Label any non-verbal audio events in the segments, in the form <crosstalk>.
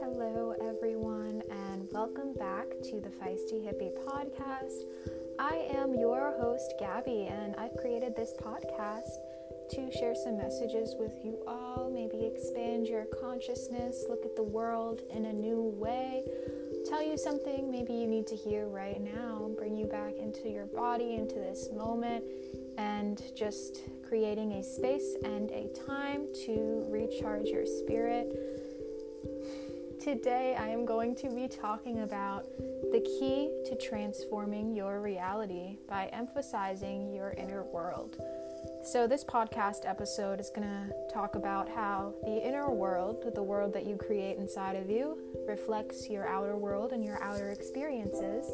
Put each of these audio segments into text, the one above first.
Hello, everyone, and welcome back to the Feisty Hippie podcast. I am your host, Gabby, and I've created this podcast to share some messages with you all, maybe expand your consciousness, look at the world in a new way, tell you something maybe you need to hear right now, bring you back into your body, into this moment, and just creating a space and a time to recharge your spirit. Today, I am going to be talking about the key to transforming your reality by emphasizing your inner world. So, this podcast episode is going to talk about how the inner world, the world that you create inside of you, reflects your outer world and your outer experiences,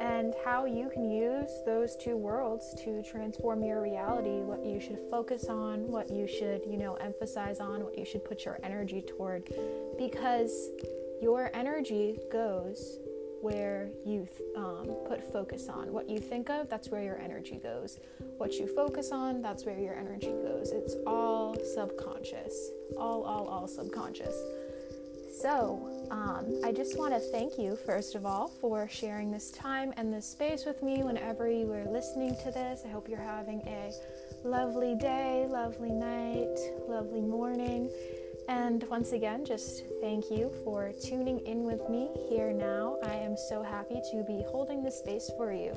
and how you can use those two worlds to transform your reality, what you should focus on, what you should, you know, emphasize on, what you should put your energy toward, because your energy goes where you um, put focus on. What you think of, that's where your energy goes. What you focus on, that's where your energy goes. It's all subconscious, all, all, all subconscious. So, um, I just want to thank you, first of all, for sharing this time and this space with me whenever you are listening to this. I hope you're having a lovely day, lovely night, lovely morning. And once again, just thank you for tuning in with me here now. I am so happy to be holding this space for you.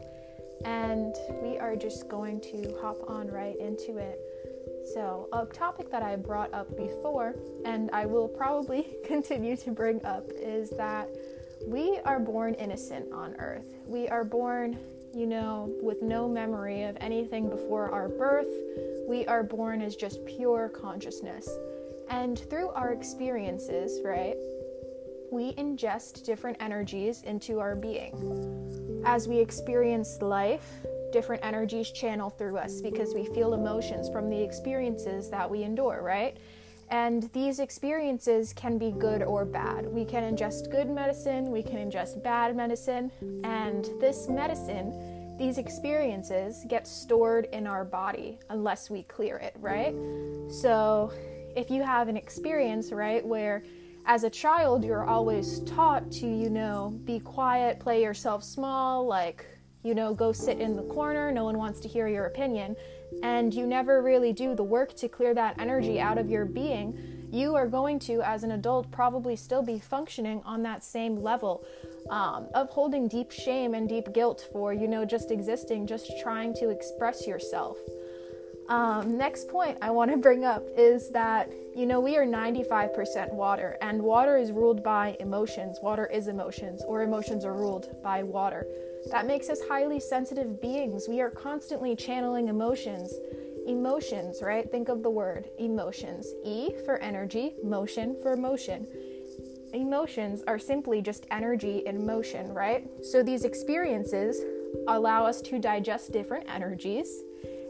And we are just going to hop on right into it. So, a topic that I brought up before, and I will probably <laughs> continue to bring up, is that we are born innocent on earth. We are born, you know, with no memory of anything before our birth. We are born as just pure consciousness. And through our experiences, right, we ingest different energies into our being. As we experience life, different energies channel through us because we feel emotions from the experiences that we endure, right? And these experiences can be good or bad. We can ingest good medicine, we can ingest bad medicine, and this medicine, these experiences get stored in our body unless we clear it, right? So if you have an experience, right, where as a child you're always taught to, you know, be quiet, play yourself small, like, you know, go sit in the corner, no one wants to hear your opinion, and you never really do the work to clear that energy out of your being, you are going to, as an adult, probably still be functioning on that same level um, of holding deep shame and deep guilt for, you know, just existing, just trying to express yourself. Um, next point I want to bring up is that, you know, we are 95% water, and water is ruled by emotions. Water is emotions, or emotions are ruled by water. That makes us highly sensitive beings. We are constantly channeling emotions. Emotions, right? Think of the word emotions. E for energy, motion for motion. Emotions are simply just energy in motion, right? So these experiences allow us to digest different energies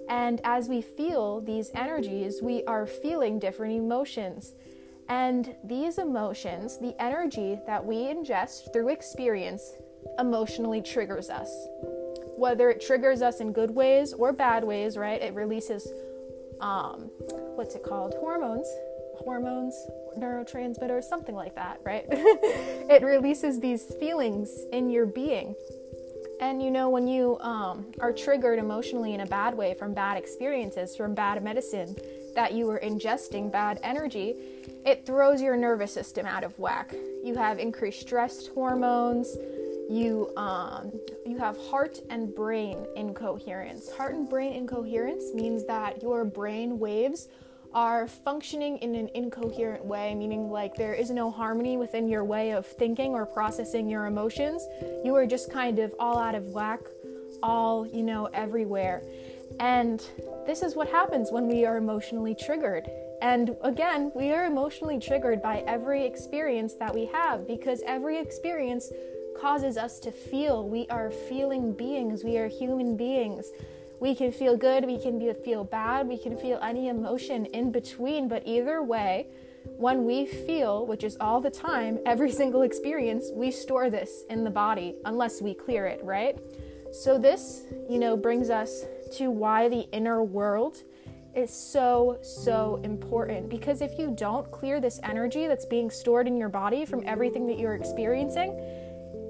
and as we feel these energies, we are feeling different emotions. And these emotions, the energy that we ingest through experience, emotionally triggers us. Whether it triggers us in good ways or bad ways, right? It releases, um, what's it called? Hormones, hormones, neurotransmitters, something like that, right? <laughs> it releases these feelings in your being. And you know, when you um, are triggered emotionally in a bad way from bad experiences, from bad medicine, that you were ingesting bad energy, it throws your nervous system out of whack. You have increased stress hormones. You um, you have heart and brain incoherence. Heart and brain incoherence means that your brain waves are functioning in an incoherent way, meaning like there is no harmony within your way of thinking or processing your emotions. You are just kind of all out of whack, all, you know, everywhere. And this is what happens when we are emotionally triggered. And again, we are emotionally triggered by every experience that we have because every experience causes us to feel. We are feeling beings, we are human beings. We can feel good, we can feel bad, we can feel any emotion in between, but either way, when we feel, which is all the time, <laughs> every single experience, we store this in the body unless we clear it, right? So, this, you know, brings us to why the inner world is so, so important because if you don't clear this energy that's being stored in your body from everything that you're experiencing,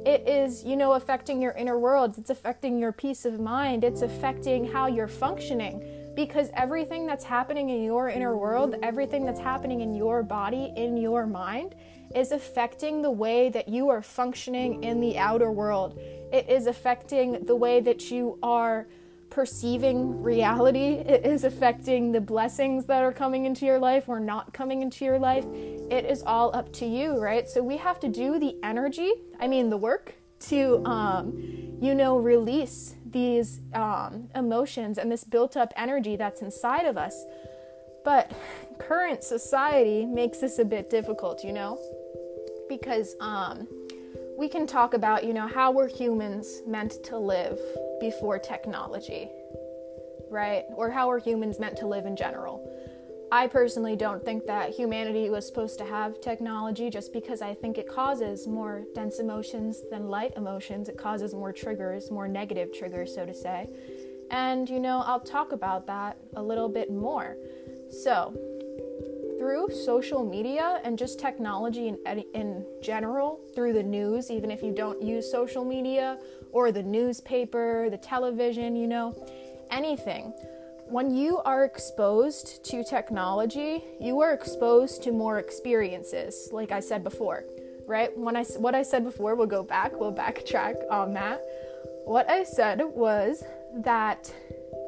it is, you know, affecting your inner world. It's affecting your peace of mind. It's affecting how you're functioning because everything that's happening in your inner world, everything that's happening in your body, in your mind, is affecting the way that you are functioning in the outer world. It is affecting the way that you are perceiving reality. It is affecting the blessings that are coming into your life or not coming into your life. It is all up to you, right? So we have to do the energy, I mean, the work to, um, you know, release these um, emotions and this built up energy that's inside of us. But current society makes this a bit difficult, you know, because um, we can talk about, you know, how were humans meant to live before technology, right? Or how are humans meant to live in general? I personally don't think that humanity was supposed to have technology just because I think it causes more dense emotions than light emotions. It causes more triggers, more negative triggers, so to say. And, you know, I'll talk about that a little bit more. So, through social media and just technology in, in general, through the news, even if you don't use social media or the newspaper, the television, you know, anything. When you are exposed to technology, you are exposed to more experiences, like I said before, right? When I what I said before, we'll go back, we'll backtrack on that. What I said was that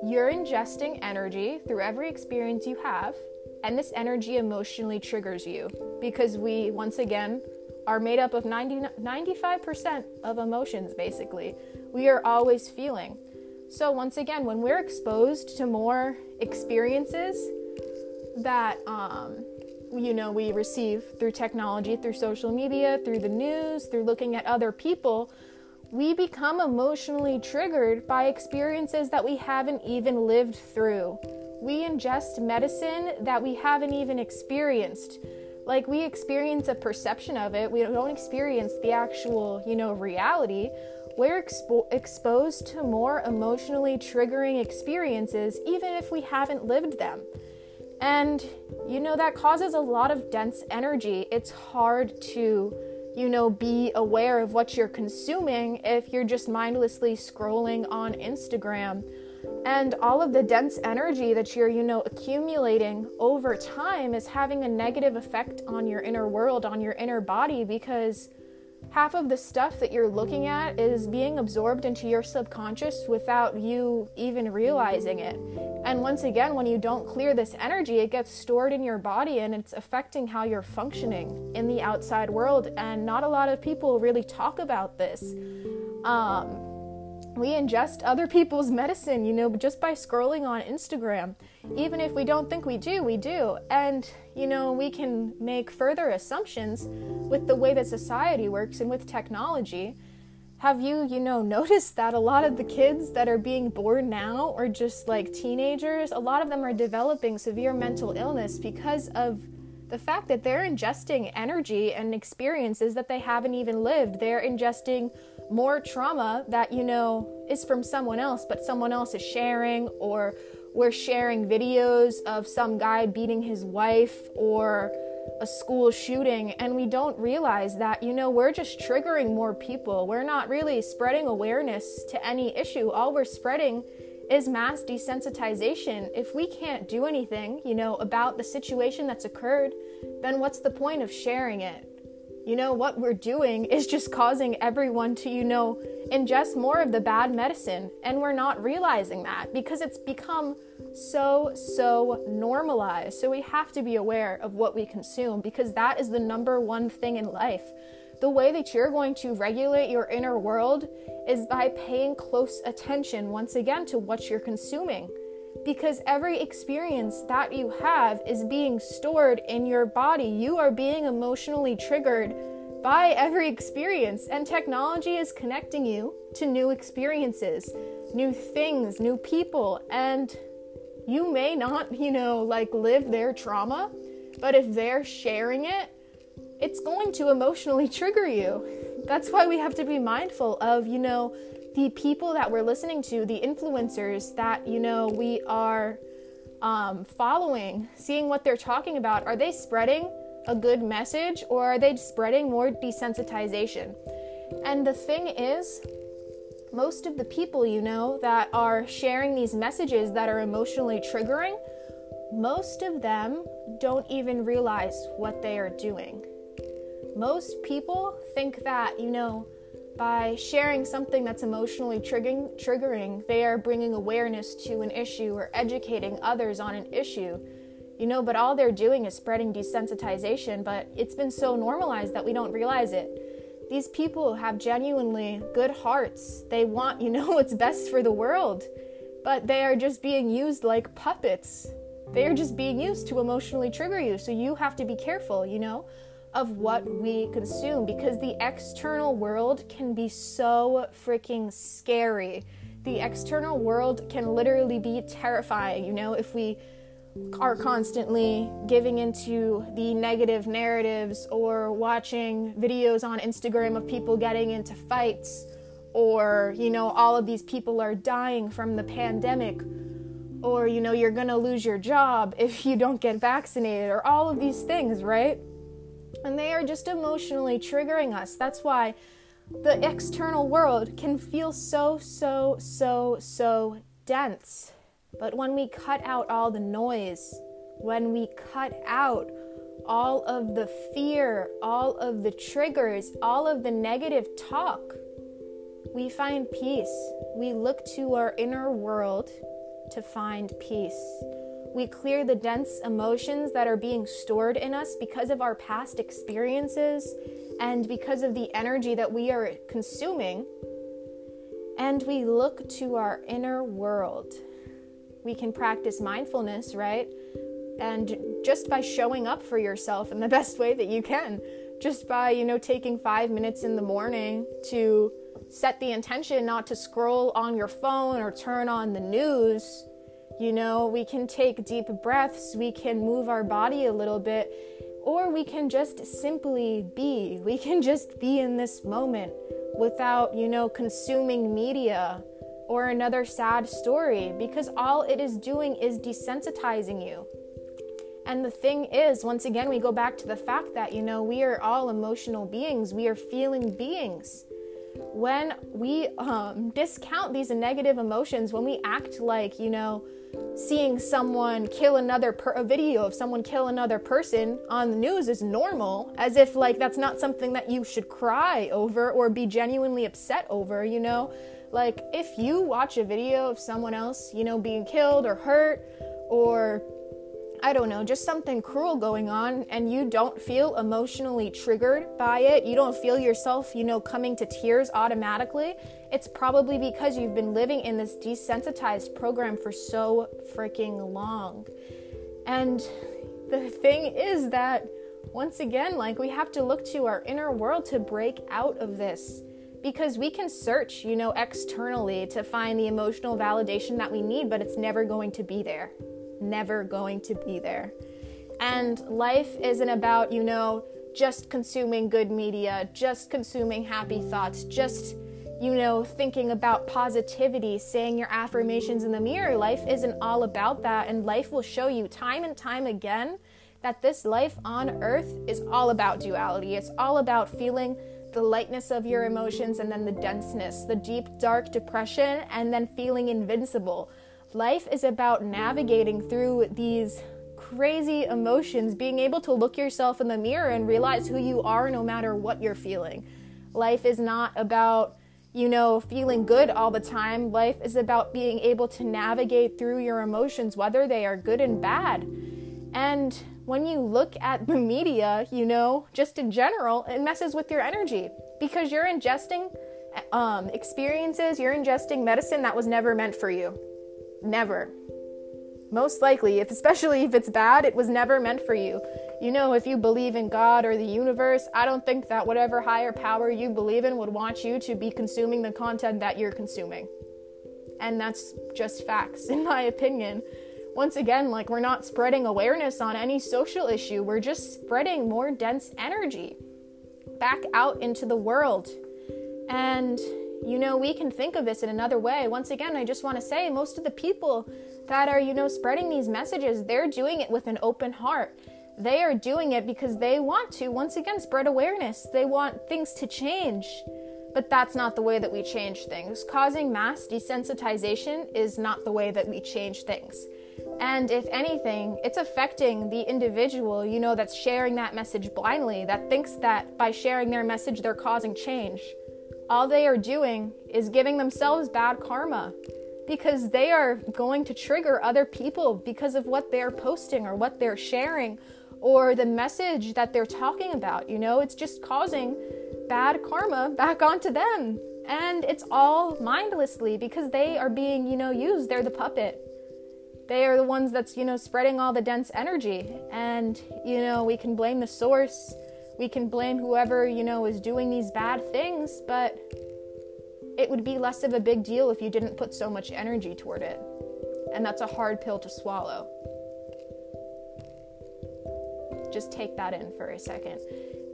you're ingesting energy through every experience you have and this energy emotionally triggers you because we, once again, are made up of 90, 95% of emotions, basically. We are always feeling. So, once again, when we're exposed to more experiences that, um, you know, we receive through technology, through social media, through the news, through looking at other people, we become emotionally triggered by experiences that we haven't even lived through we ingest medicine that we haven't even experienced. Like we experience a perception of it, we don't experience the actual, you know, reality. We're expo- exposed to more emotionally triggering experiences even if we haven't lived them. And, you know, that causes a lot of dense energy. It's hard to, you know, be aware of what you're consuming if you're just mindlessly scrolling on Instagram. And all of the dense energy that you're, you know, accumulating over time is having a negative effect on your inner world, on your inner body, because half of the stuff that you're looking at is being absorbed into your subconscious without you even realizing it. And once again, when you don't clear this energy, it gets stored in your body and it's affecting how you're functioning in the outside world. And not a lot of people really talk about this. Um, we ingest other people's medicine, you know, just by scrolling on Instagram. Even if we don't think we do, we do. And, you know, we can make further assumptions with the way that society works and with technology. Have you, you know, <laughs> noticed that a lot of the kids that are being born now or just like teenagers, a lot of them are developing severe mental illness because of the fact that they're ingesting energy and experiences that they haven't even lived. They're ingesting more trauma that you know is from someone else, but someone else is sharing, or we're sharing videos of some guy beating his wife or a school shooting, and we don't realize that, you know, we're just triggering more people. We're not really spreading awareness to any issue. All we're spreading is mass desensitization. If we can't do anything, you know, about the situation that's occurred, then what's the point of sharing it? You know, what we're doing is just causing everyone to, you know, ingest more of the bad medicine. And we're not realizing that because it's become so, so normalized. So we have to be aware of what we consume because that is the number one thing in life. The way that you're going to regulate your inner world is by paying close attention once again to what you're consuming because every experience that you have is being stored in your body. You are being emotionally triggered by every experience, and technology is connecting you to new experiences, new things, new people, and you may not, you know, like live their trauma, but if they're sharing it, it's going to emotionally <laughs> trigger you. That's why we have to be mindful of, you know, the people that we're listening to, the influencers that, you know, we are um, following, seeing what they're talking about, are they spreading a good message or are they spreading more desensitization? And the thing is, most of the people you know that are sharing these messages that are emotionally triggering, most of them don't even realize what they are doing. Most people think that, you know, by sharing something that's emotionally triggering, triggering, they are bringing awareness to an issue or educating others on an issue. You know, but all they're doing is spreading desensitization, but it's been so normalized that we don't realize it. These people have genuinely good hearts. They want, you <laughs> know, what's best for the world, but they are just being used like puppets. They are just being used to emotionally trigger you. So you have to be careful, you know? Of what we consume because the external world can be so freaking scary. The external world can literally be terrifying, you know, if we are constantly giving into the negative narratives or watching videos on Instagram of people getting into fights or, you know, all of these people are dying from the pandemic or, you know, you're going to lose your job if you don't get vaccinated or all of these things, right? And they are just emotionally triggering us. That's why the external world can feel so, so, so, so dense. But when we cut out all the noise, when we cut out all of the fear, all of the triggers, all of the negative talk, we find peace. We look to our inner world to find peace. We clear the dense emotions that are being stored in us because of our past experiences and because of the energy that we are consuming. And we look to our inner world. We can practice mindfulness, right? And just by showing up for yourself in the <laughs> best way that you can, just by, you know, taking five minutes in the morning to set the intention not to scroll on your phone or turn on the news you know, we can take deep breaths, we can move our body a little bit, or we can just simply be. We can just be in this moment without, you know, consuming media or another sad story because all it is doing is desensitizing you. And the thing is, once again, we go back to the fact that, you know, we are all emotional beings, we are feeling beings. When we um, discount these negative emotions, when we act like, you know, seeing someone kill another per- a video of someone kill another person on the news is normal as if like that's not something that you should cry over or be genuinely upset over you know? Like if you watch a video of someone else you know being killed or hurt or I don't know, just something cruel going on and you don't feel emotionally triggered by it, you don't feel yourself, you know, coming to tears automatically, it's probably because you've been living in this desensitized program for so freaking long. And the thing is that, once again, like we have to look to our inner world to break out of this because we can search, you know, externally to find the emotional validation that we need, but it's never going to be there never going to be there. And life isn't about, you know, just consuming good media, just consuming happy thoughts, just, you know, thinking about positivity, saying your affirmations in the mirror. Life isn't all about that. And life will show you time and time again that this life on earth is all about duality. It's all about feeling the lightness of your emotions and then the denseness, the deep, dark depression, and then feeling invincible. Life is about navigating through these crazy emotions, being able to look yourself in the mirror and realize who you are no matter what you're feeling. Life is not about, you know, feeling good all the time. Life is about being able to navigate through your emotions, whether they are good and bad. And when you look at the media, you know, just in general, it messes with your energy because you're ingesting um, experiences, you're ingesting medicine that was never meant for you. Never. Most likely, if especially if it's bad, it was never meant for you. You know, if you believe in God or the universe, I don't think that whatever higher power you believe in would want you to be consuming the content that you're consuming. And that's just facts, <laughs> in my opinion. Once again, like we're not spreading awareness on any social issue, we're just spreading more dense energy back out into the world. And you know, we can think of this in another way. Once again, I just want to say most of the people that are, you know, spreading these messages, they're doing it with an open heart. They are doing it because they want to, once again, spread awareness. They want things to change. But that's not the way that we change things. Causing mass desensitization is not the way that we change things. And if anything, it's affecting the individual, you know, that's sharing that message blindly, that thinks that by sharing their message, they're causing change. All they are doing is giving themselves bad karma because they are going to trigger other people because of what they're posting or what they're sharing or the message that they're talking about. You know, it's just causing bad karma back onto them. And it's all mindlessly because they are being, you know, used. They're the puppet. They are the ones that's, you know, spreading all the dense energy. And, you know, we can blame the source. We can blame whoever, you know, is doing these bad things, but it would be less of a big deal if you didn't put so much energy toward it. And that's a hard pill to swallow. Just take that in for a second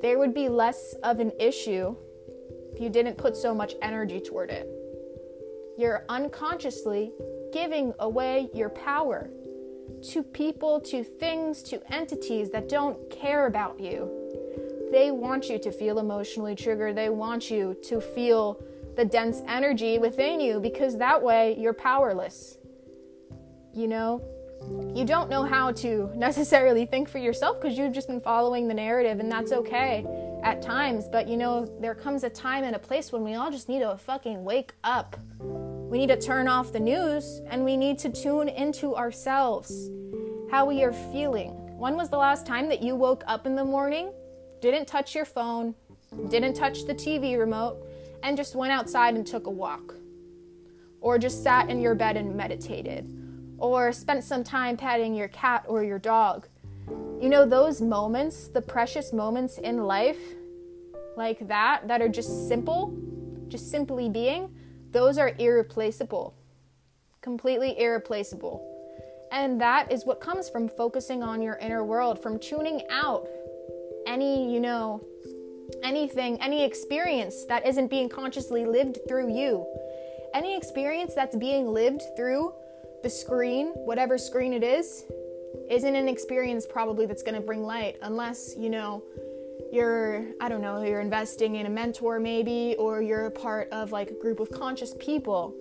there would be less of an issue if you didn't put so much energy toward it. You're unconsciously giving away your power to people, to things, to entities that don't care about you. They want you to feel emotionally triggered. They want you to feel the dense energy within you because that way you're powerless. You know, you don't know how to <laughs> necessarily think for yourself because you've just been following the narrative, and that's okay at times. But you know, there comes a time and a place when we all just need to fucking wake up. We need to turn off the news and we need to tune into ourselves, how we are feeling. When was the last time that you woke up in the morning, didn't touch your phone, didn't touch the TV remote, and just went outside and took a walk? Or just sat in your bed and meditated? or spent some time petting your cat or your dog. You know, those moments, the precious moments in life like that, that are just simple, just simply being, those are irreplaceable, completely irreplaceable. And that is what comes from focusing on your inner world, from tuning out any, you know, anything, any experience that isn't being consciously lived through you. Any experience that's being lived through the screen, whatever screen it is, isn't an experience probably that's going to bring light unless, you know, you're, I don't know, you're investing in a mentor maybe, or you're a part of like a group of conscious people.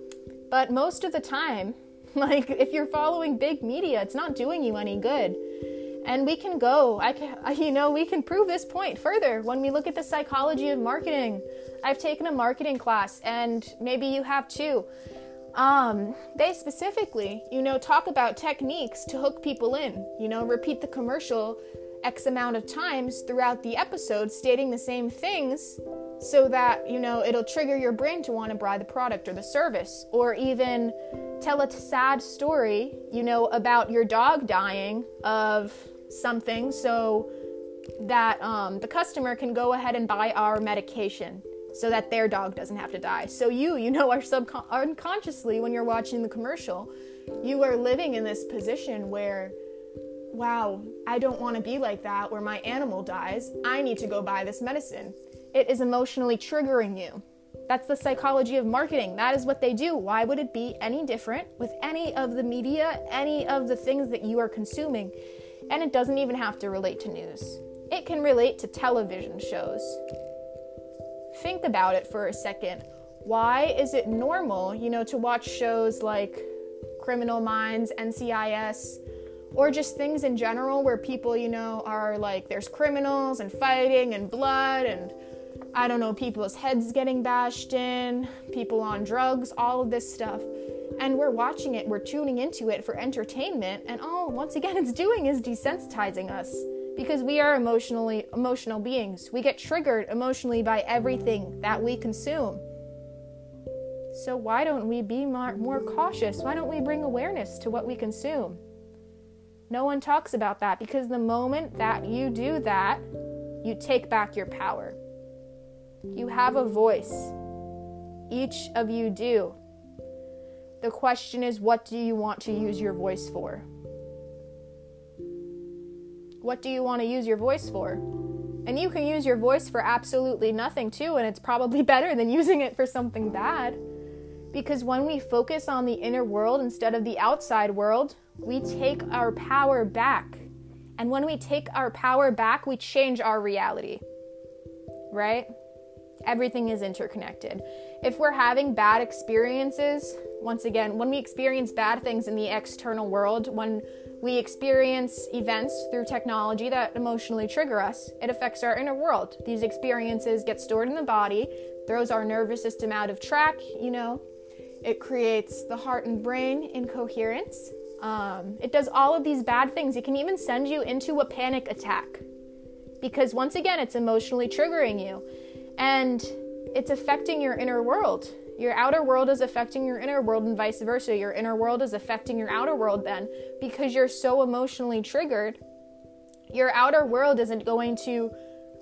But most of the time, <laughs> like if you're following big media, it's not doing you any good. And we can go, I can, you know, we can prove this point further when we look at the psychology of marketing. I've taken a marketing class, and maybe you have too um, they specifically, you know, talk about techniques to hook people in. You know, repeat the commercial X amount of times throughout the episode, stating the same things so that, you know, it'll trigger your brain to want to buy the product or the service. Or even tell a sad story, you know, about your dog dying of something so that um, the customer can go ahead and buy our medication so that their dog doesn't have to die. So you, you know, are subcon- unconsciously when you're watching the commercial, you are living in this position where wow, I don't want to be like that where my animal dies. I need to go buy this medicine. It is emotionally triggering you. That's the psychology of marketing. That is what they do. Why would it be any different with any of the media, any of the things that you are consuming? And it doesn't even have to relate to news. It can relate to television shows, think about it for a second. Why is it normal, you know, to watch shows like Criminal Minds, NCIS, or just things in general where people, you know, are like there's criminals and fighting and blood and I don't know, people's heads getting bashed in, people on drugs, all of this stuff. And we're watching it, we're tuning into it for entertainment, and all once again <laughs> it's doing is desensitizing us because we are emotionally emotional beings. We get triggered emotionally by everything that we consume. So why don't we be more, more cautious? Why don't we bring awareness to what we consume? No one talks about that because the moment that you do that, you take back your power. You have a voice. Each of you do. The question is, what do you want to use your voice for? What do you want to use your voice for? And you can use your voice for absolutely nothing too, and it's probably <laughs> better than using it for something bad. Because when we focus on the inner world instead of the outside world, we take our power back. And when we take our power back, we change our reality. Right? Everything is interconnected. If we're having bad experiences, once again, when we experience bad things in the external world, when we experience events through technology that emotionally trigger us, it affects our inner world. These experiences get stored in the body, throws our nervous system out of track, you know, it creates the heart and brain incoherence. Um, it does all of these bad things. It can even send you into a panic attack because, once again, it's emotionally triggering you and it's affecting your inner world. Your outer world is affecting your inner world, and vice versa. Your inner world is affecting your outer world, then, because you're so emotionally triggered. Your outer world isn't going to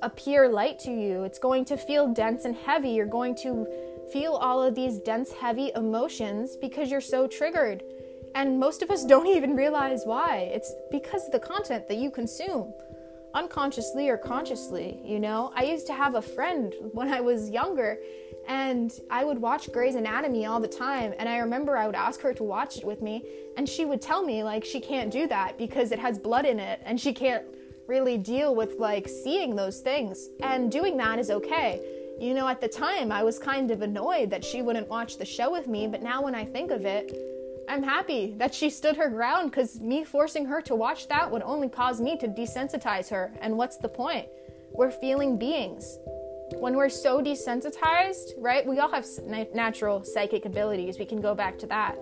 appear light to you, it's going to feel dense and heavy. You're going to feel all of these dense, heavy emotions because you're so triggered. And most of us don't even realize why. It's because of the content that you consume, unconsciously or consciously. You know, I used to have a friend <laughs> when I was younger, and I would watch Grey's Anatomy all the time. And I remember I would ask her to watch it with me, and she would tell me, like, she can't do that because it has blood in it, and she can't really deal with, like, seeing those things. And doing that is okay you know, at the time, I was kind of annoyed that she wouldn't watch the show with me, but now when I think of it, I'm happy that she stood her ground because me forcing her to watch that would only cause me to desensitize her. And what's the point? We're feeling beings. When we're so desensitized, right? We all have natural psychic abilities. We can go back to that.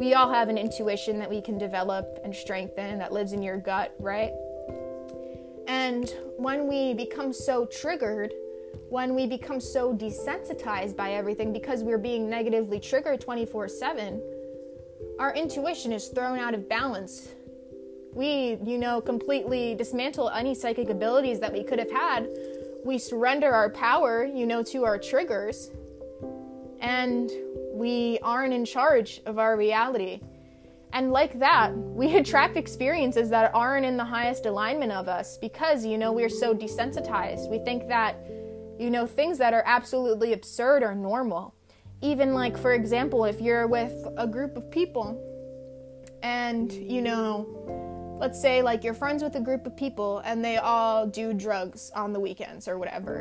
We all have an intuition that we can develop and strengthen that lives in your gut, right? And when we become so triggered, when we become so desensitized by everything because we're being negatively triggered 24 7, our intuition is thrown out of balance. We, you know, completely dismantle any psychic abilities that we could have had. We surrender our power, you know, to our triggers, and we aren't in charge of our reality. And like that, we <laughs> attract experiences that aren't in the highest alignment of us because, you know, we're so desensitized. We think that you know, things that are absolutely absurd are normal. Even like, for example, if you're with a group of people and, you know, let's say like you're friends with a group of people and they all do drugs on the weekends or whatever.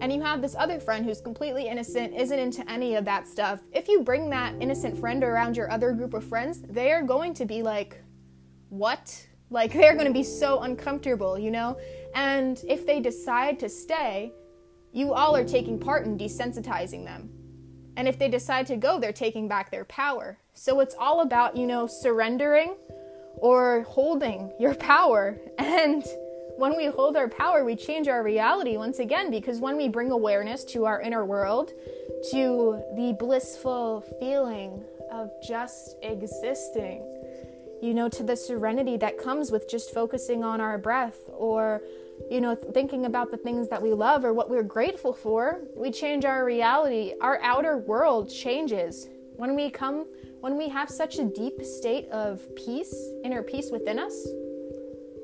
And you have this other friend who's completely innocent, isn't into any of that stuff. If you bring that innocent friend around your other group of friends, they are going to be like, What? Like, they're going to be so uncomfortable, you know? And if they decide to stay, you all are taking part in desensitizing them. And if they decide to go, they're taking back their power. So it's all about, you know, surrendering or holding your power. <laughs> And when we hold our power, we change our reality once again because when we bring awareness to our inner world, to the blissful feeling of just existing, you know, to the serenity that comes with just focusing on our breath or you know, thinking about the things that we love or what we're grateful for, we change our reality. Our outer world changes. When we come, when we have such a deep state of peace, inner peace within us,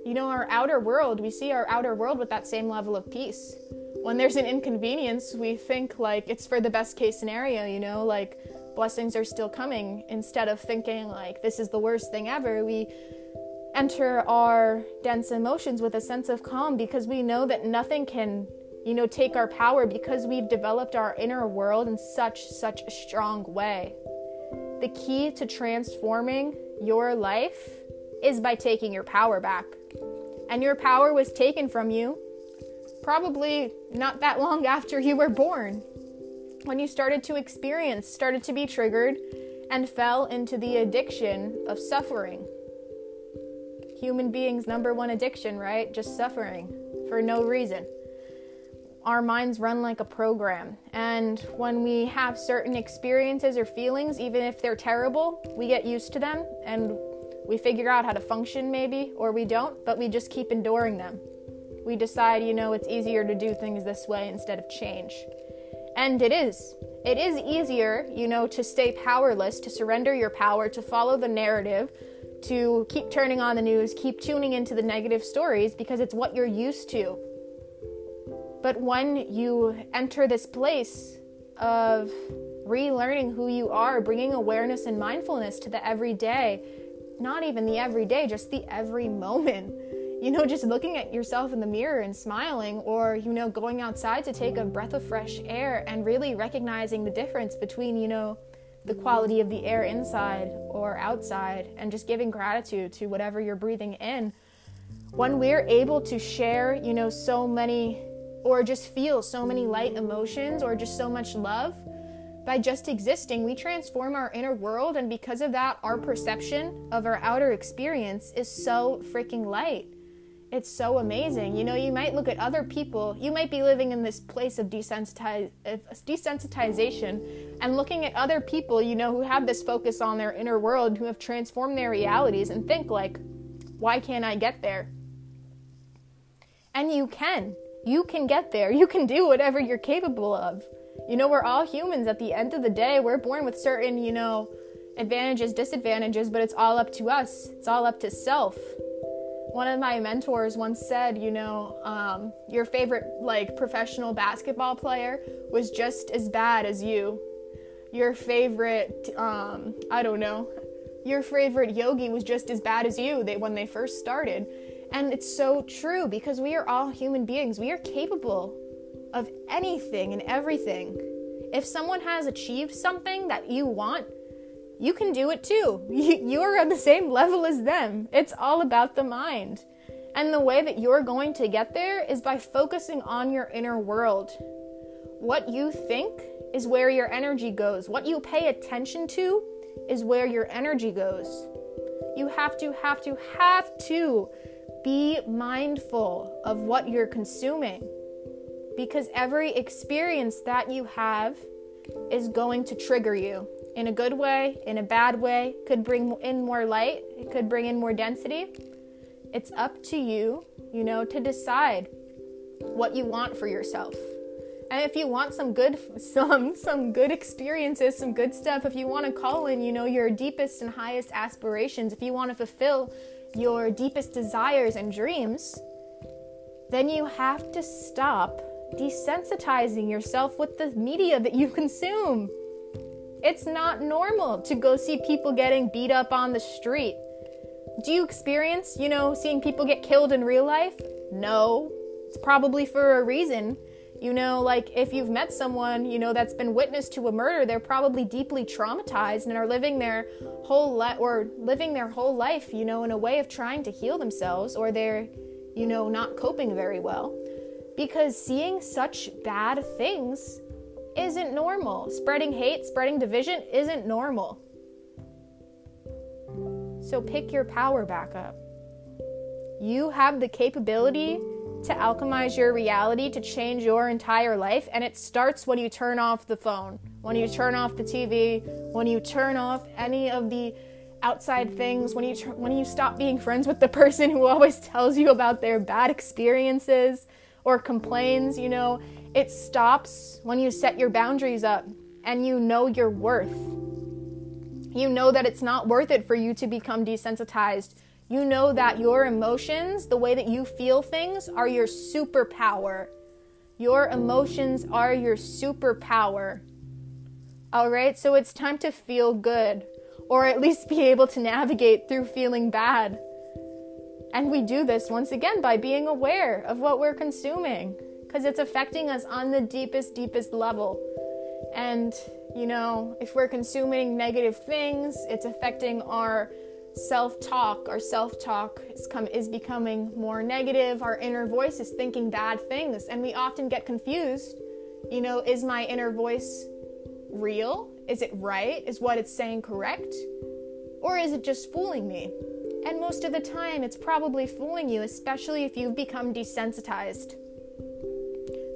you know, our outer world, we see our outer world with that same level of peace. When there's an inconvenience, we think like it's for the best case scenario, you know, like blessings are still coming. Instead of thinking like this is the worst thing ever. We enter our dense emotions with a sense of calm because we know that nothing can you know take our power because we've developed our inner world in such such a strong way. The key to transforming your life is by taking your power back. And your power was taken from you probably not that long after you were born when you started to experience started to be triggered and fell into the addiction of suffering human beings' number one addiction, right? Just suffering for no reason. Our minds run like a program. And when we have certain experiences or feelings, even if they're terrible, we get used to them and we figure out how to function maybe, or we don't, but we just keep enduring them. We decide, you know, it's easier to do things this way instead of change. And it is. It is easier, you know, to stay powerless, to surrender your power, to follow the narrative, to keep turning on the news, keep tuning into the negative stories because it's what you're used to. But when you enter this place of relearning who you are, bringing awareness and mindfulness to the everyday, not even the everyday, just the every moment. You know, just looking at yourself in the mirror and smiling, or, you know, going outside to take a breath of fresh air and really recognizing the difference between, you know, the quality of the air inside or outside and just giving gratitude to whatever you're breathing in. When we're able to share, you know, so many or just feel so many light emotions or just so much love, by just existing, we transform our inner world, and because of that, our perception of our outer experience is so freaking light. It's so amazing. You know, you might look at other people, you might be living in this place of desensitize, desensitization and looking at other people, you know, who have this focus on their inner world, who have transformed their realities, and think, like, why can't I get there? And you can. You can get there. You can do whatever you're capable of. You know, we're all humans at the end of the day. We're born with certain, you know, advantages, disadvantages, but it's all up to us. It's all up to self. One of my mentors once said, you know, um, your favorite like professional basketball player was just as bad as you. Your favorite, um, I don't know, your favorite yogi was just as bad as you they, when they first started. And it's so true because we are all human beings. We are capable of anything and everything. If someone has achieved something that you want, you can do it too. <laughs> You're on the same level as them. It's all about the mind. And the way that you're going to get there is by focusing on your inner world. What you think is where your energy goes. What you pay attention to is where your energy goes. You have to, have to, have to be mindful of what you're consuming because every experience that you have is going to trigger you in a good way, in a bad way, could bring in more light, it could bring in more density. It's up to you, you know, to decide what you want for yourself. And if you want some good <laughs> some some good experiences, some good stuff, if you want to call in, you know, your deepest and highest aspirations, if you want to fulfill your deepest desires and dreams, then you have to stop desensitizing yourself with the media that you <laughs> consume. It's not normal to go see people getting beat up on the street. Do you experience, you know, seeing people get killed in real life? No. It's probably for a reason. You know, like if you've met someone, you know, that's been witness to a murder, they're probably deeply traumatized and are living their whole life or living their whole life, you know, in a way of trying to heal themselves or they're, you know, not coping very well because seeing such bad things isn't normal. Spreading hate, spreading division isn't normal. So pick your power back up. You have the capability to alchemize your reality, to change your entire life, and it starts when you turn off the phone, when you turn off the TV, when you turn off any of the outside things, when you tr- when you stop being friends with the person who always tells you about their bad experiences, or complains, you know, it stops when you set your boundaries up and you know your worth. You know that it's not worth it for you to become desensitized. You know that your emotions, the way that you feel things, are your superpower. Your emotions are your superpower. All right, so it's time to feel good, or at least be able to navigate through feeling bad. And we do this once again by being aware of what we're consuming because it's affecting us on the deepest, deepest level. And, you know, if we're consuming negative things, it's affecting our self talk. Our self talk is, com- is becoming more negative. Our inner voice is thinking bad things. And we often get confused. You know, is my inner voice real? Is it right? Is what it's saying correct? Or is it just fooling me? And most of the time, it's probably fooling you, especially if you've become desensitized.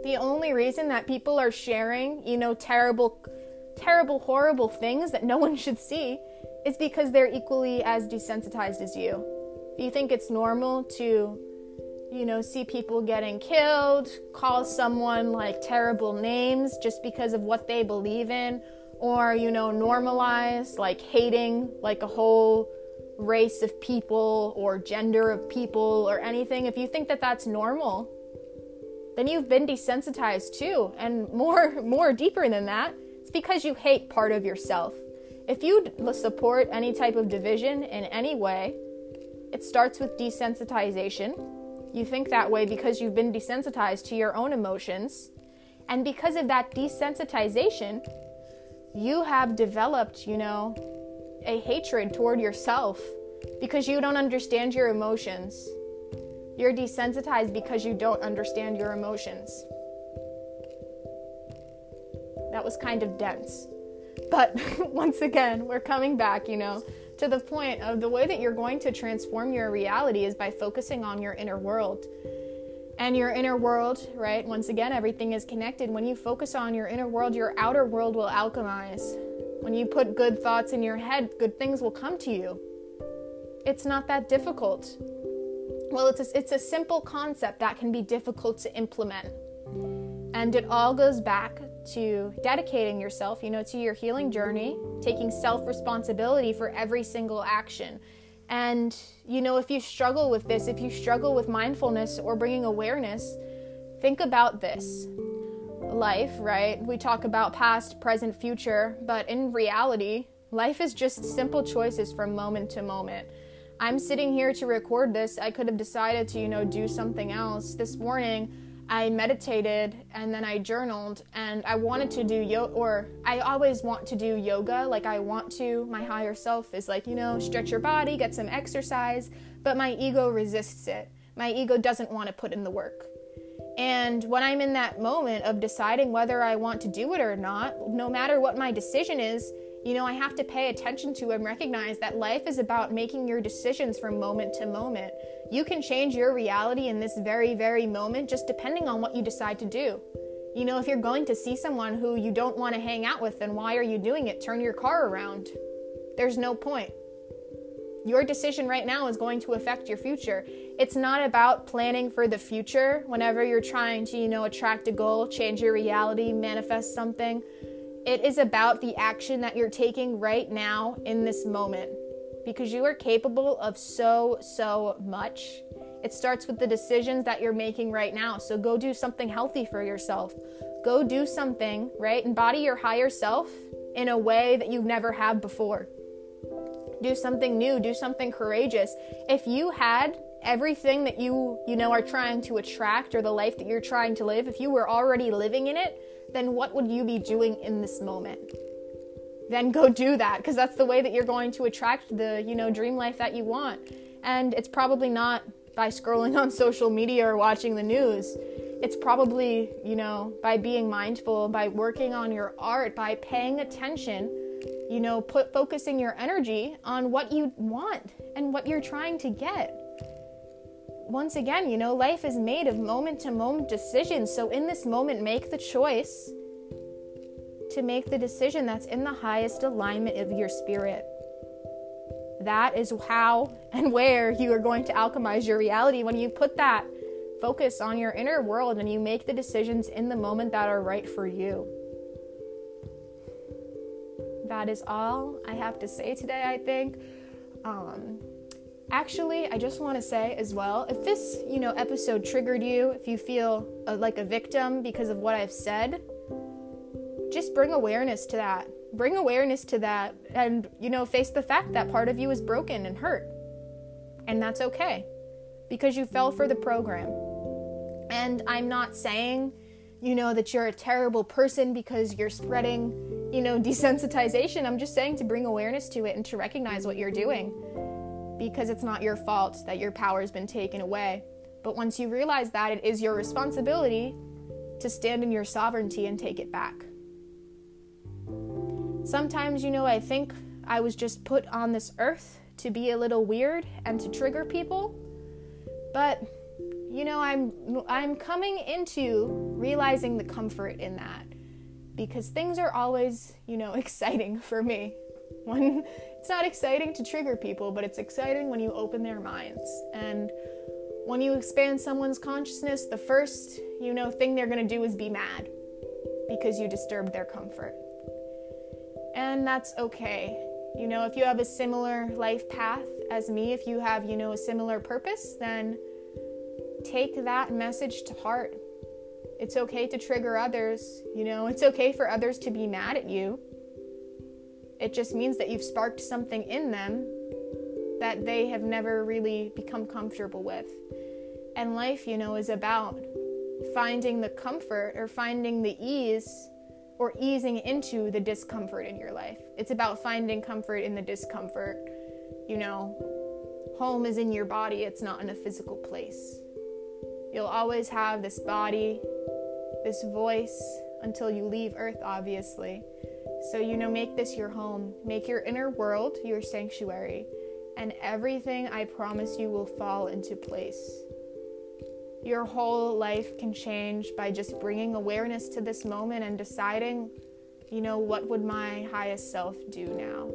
The only reason that people are sharing, you know, terrible, terrible, horrible things that no <laughs> one should see is because they're equally as desensitized as you. If you think it's normal to, you know, see people getting killed, call someone like terrible names just because of what they believe in, or, you know, normalize like hating like a whole race of people or gender of people or anything, if you think that that's normal, then you've been desensitized too. And more <laughs> more deeper than that, It's because you hate part of yourself. If you support any type of division in any way, it starts with desensitization. You think that way because you've been desensitized to your own emotions. And because of that desensitization, you have developed, you know, a hatred toward yourself because you don't understand your emotions. You're desensitized because you don't understand your emotions. That was kind of dense. But <laughs> once again, we're coming back, you know, to the point of the way that you're going to transform your reality is by focusing on your inner world. And your inner world, right? Once again, everything is connected. When you focus on your inner world, your outer world will alchemize. When you put good thoughts in your head, good things will come to you. It's not that difficult. Well, it's a, it's a simple concept that can be difficult to implement. And it all goes back to dedicating yourself, you know, to your healing journey, taking self responsibility for every single action. And, you know, if you struggle with this, if you struggle with mindfulness or bringing awareness, think about this life, right? We talk about past, present, future, but in reality, life is just simple choices from moment to moment. I'm sitting here to record this. I could have decided to, you know, do something else. This morning, I meditated and then I journaled and I wanted to do yoga or I always want to do yoga like I want to my higher self is like you know stretch your body get some exercise but my ego resists it my ego doesn't want to put in the work and when I'm in that moment of deciding whether I want to do it or not no matter what my decision is you know, I have to pay attention to and recognize that life is about making your decisions from moment to moment. You can change your reality in this very, very moment just depending on what you decide to do. You know, if you're going to see someone who you don't want to hang out with, then why are you doing it? Turn your car around. There's no point. Your decision right now is going to affect your future. It's not about planning for the future whenever you're trying to, you know, attract a goal, change your reality, manifest something. It is about the action that you're taking right now in this moment because you are capable of so, so much. It starts with the decisions that you're making right now. So go do something healthy for yourself. Go do something, right? Embody your higher self in a way that you never have before. Do something new, do something courageous. If you had everything that you, you know, are trying to attract or the life that you're trying to live, if you were already living in it, then what would you be doing in this moment? Then go do that because that's the way that you're going to attract the, you know, dream life that you want. And it's probably not by scrolling <laughs> on social media or watching the news. It's probably, you know, by being mindful, by working on your art, by paying attention, you know, put focusing your energy on what you want and what you're trying to get once again, you know, life is made of moment to moment decisions. So in this moment, make the choice to make the decision that's in the highest alignment of your spirit. That is how and where you are going to alchemize your reality when you put that focus on your inner world and you make the decisions in the moment that are right for you. That is all I have to say today, I think. Um, Actually, I just want to say as well, if this, you know, episode triggered you, if you feel uh, like a victim because of what I've said, just bring awareness to that. Bring awareness to that and, you know, face the fact that part of you is broken and hurt. And that's okay because you fell for the program. And I'm not saying, you know, that you're a terrible person because you're spreading, you know, <laughs> desensitization. I'm just saying to bring awareness to it and to recognize what you're doing because it's not your fault that your power has been taken away. But once you realize that, it is your responsibility to stand in your sovereignty and take it back. Sometimes, you know, I think I was just put on this earth to be a little weird and to trigger people. But you know, I'm I'm coming into realizing the comfort in that because things are always, you know, <laughs> exciting for me. When it's not exciting to trigger people, but it's exciting when you open their minds. And when you expand someone's consciousness, the first, you know, thing they're going to do is be mad because you disturbed their comfort. And that's okay. You know, if you have a similar life path as me, if you have, you know, a similar purpose, then take that message to heart. It's okay to trigger others, you know, it's okay for others to be mad at you. It just means that you've sparked something in them that they have never really become comfortable with. And life, you know, is about finding the comfort or finding the ease or easing into the discomfort in your life. It's about finding comfort in the discomfort. You know, home is in your body, it's not in a physical place. You'll always have this body, this voice until you leave Earth, obviously. So, you know, make this your home. Make your inner world your sanctuary, and everything I promise you will fall into place. Your whole life can change by just bringing awareness to this moment and deciding, you know, what would my highest self do now?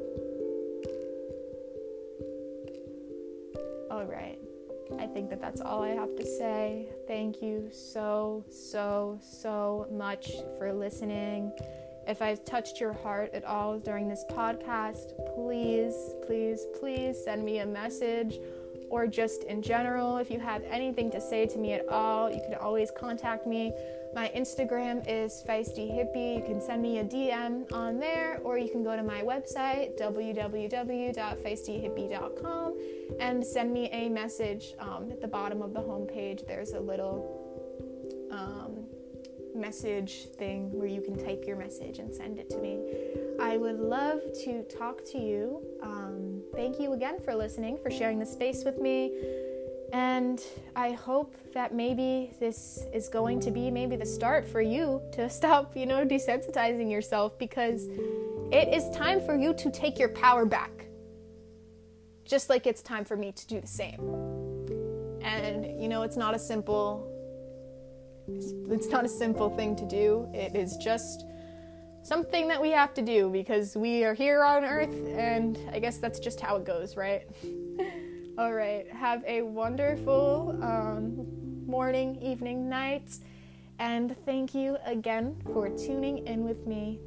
All right. I think that that's all I have to say. Thank you so, so, so much for listening. If I've touched your heart at all during this podcast, please, please, please send me a message or just in general. If you have anything to say to me at all, you can always contact me. My Instagram is feisty hippie. You can send me a DM on there, or you can go to my website www.feistyhippie.com and send me a message. Um, at the bottom of the homepage, there's a little um, message thing where you can type your message and send it to me. I would love to talk to you. Um, thank you again for listening, for sharing the space with me. And I hope that maybe this is going to be maybe the start for you to <laughs> stop, you know, desensitizing yourself because it is time for you to take your power back. Just like it's time for me to do the same. And, you know, it's not a simple it's not a simple thing to do. It is just something that we have to do because we are here on earth and I guess that's just how it goes, right? <laughs> All right. Have a wonderful um, morning, evening, night. And thank you again for tuning in with me.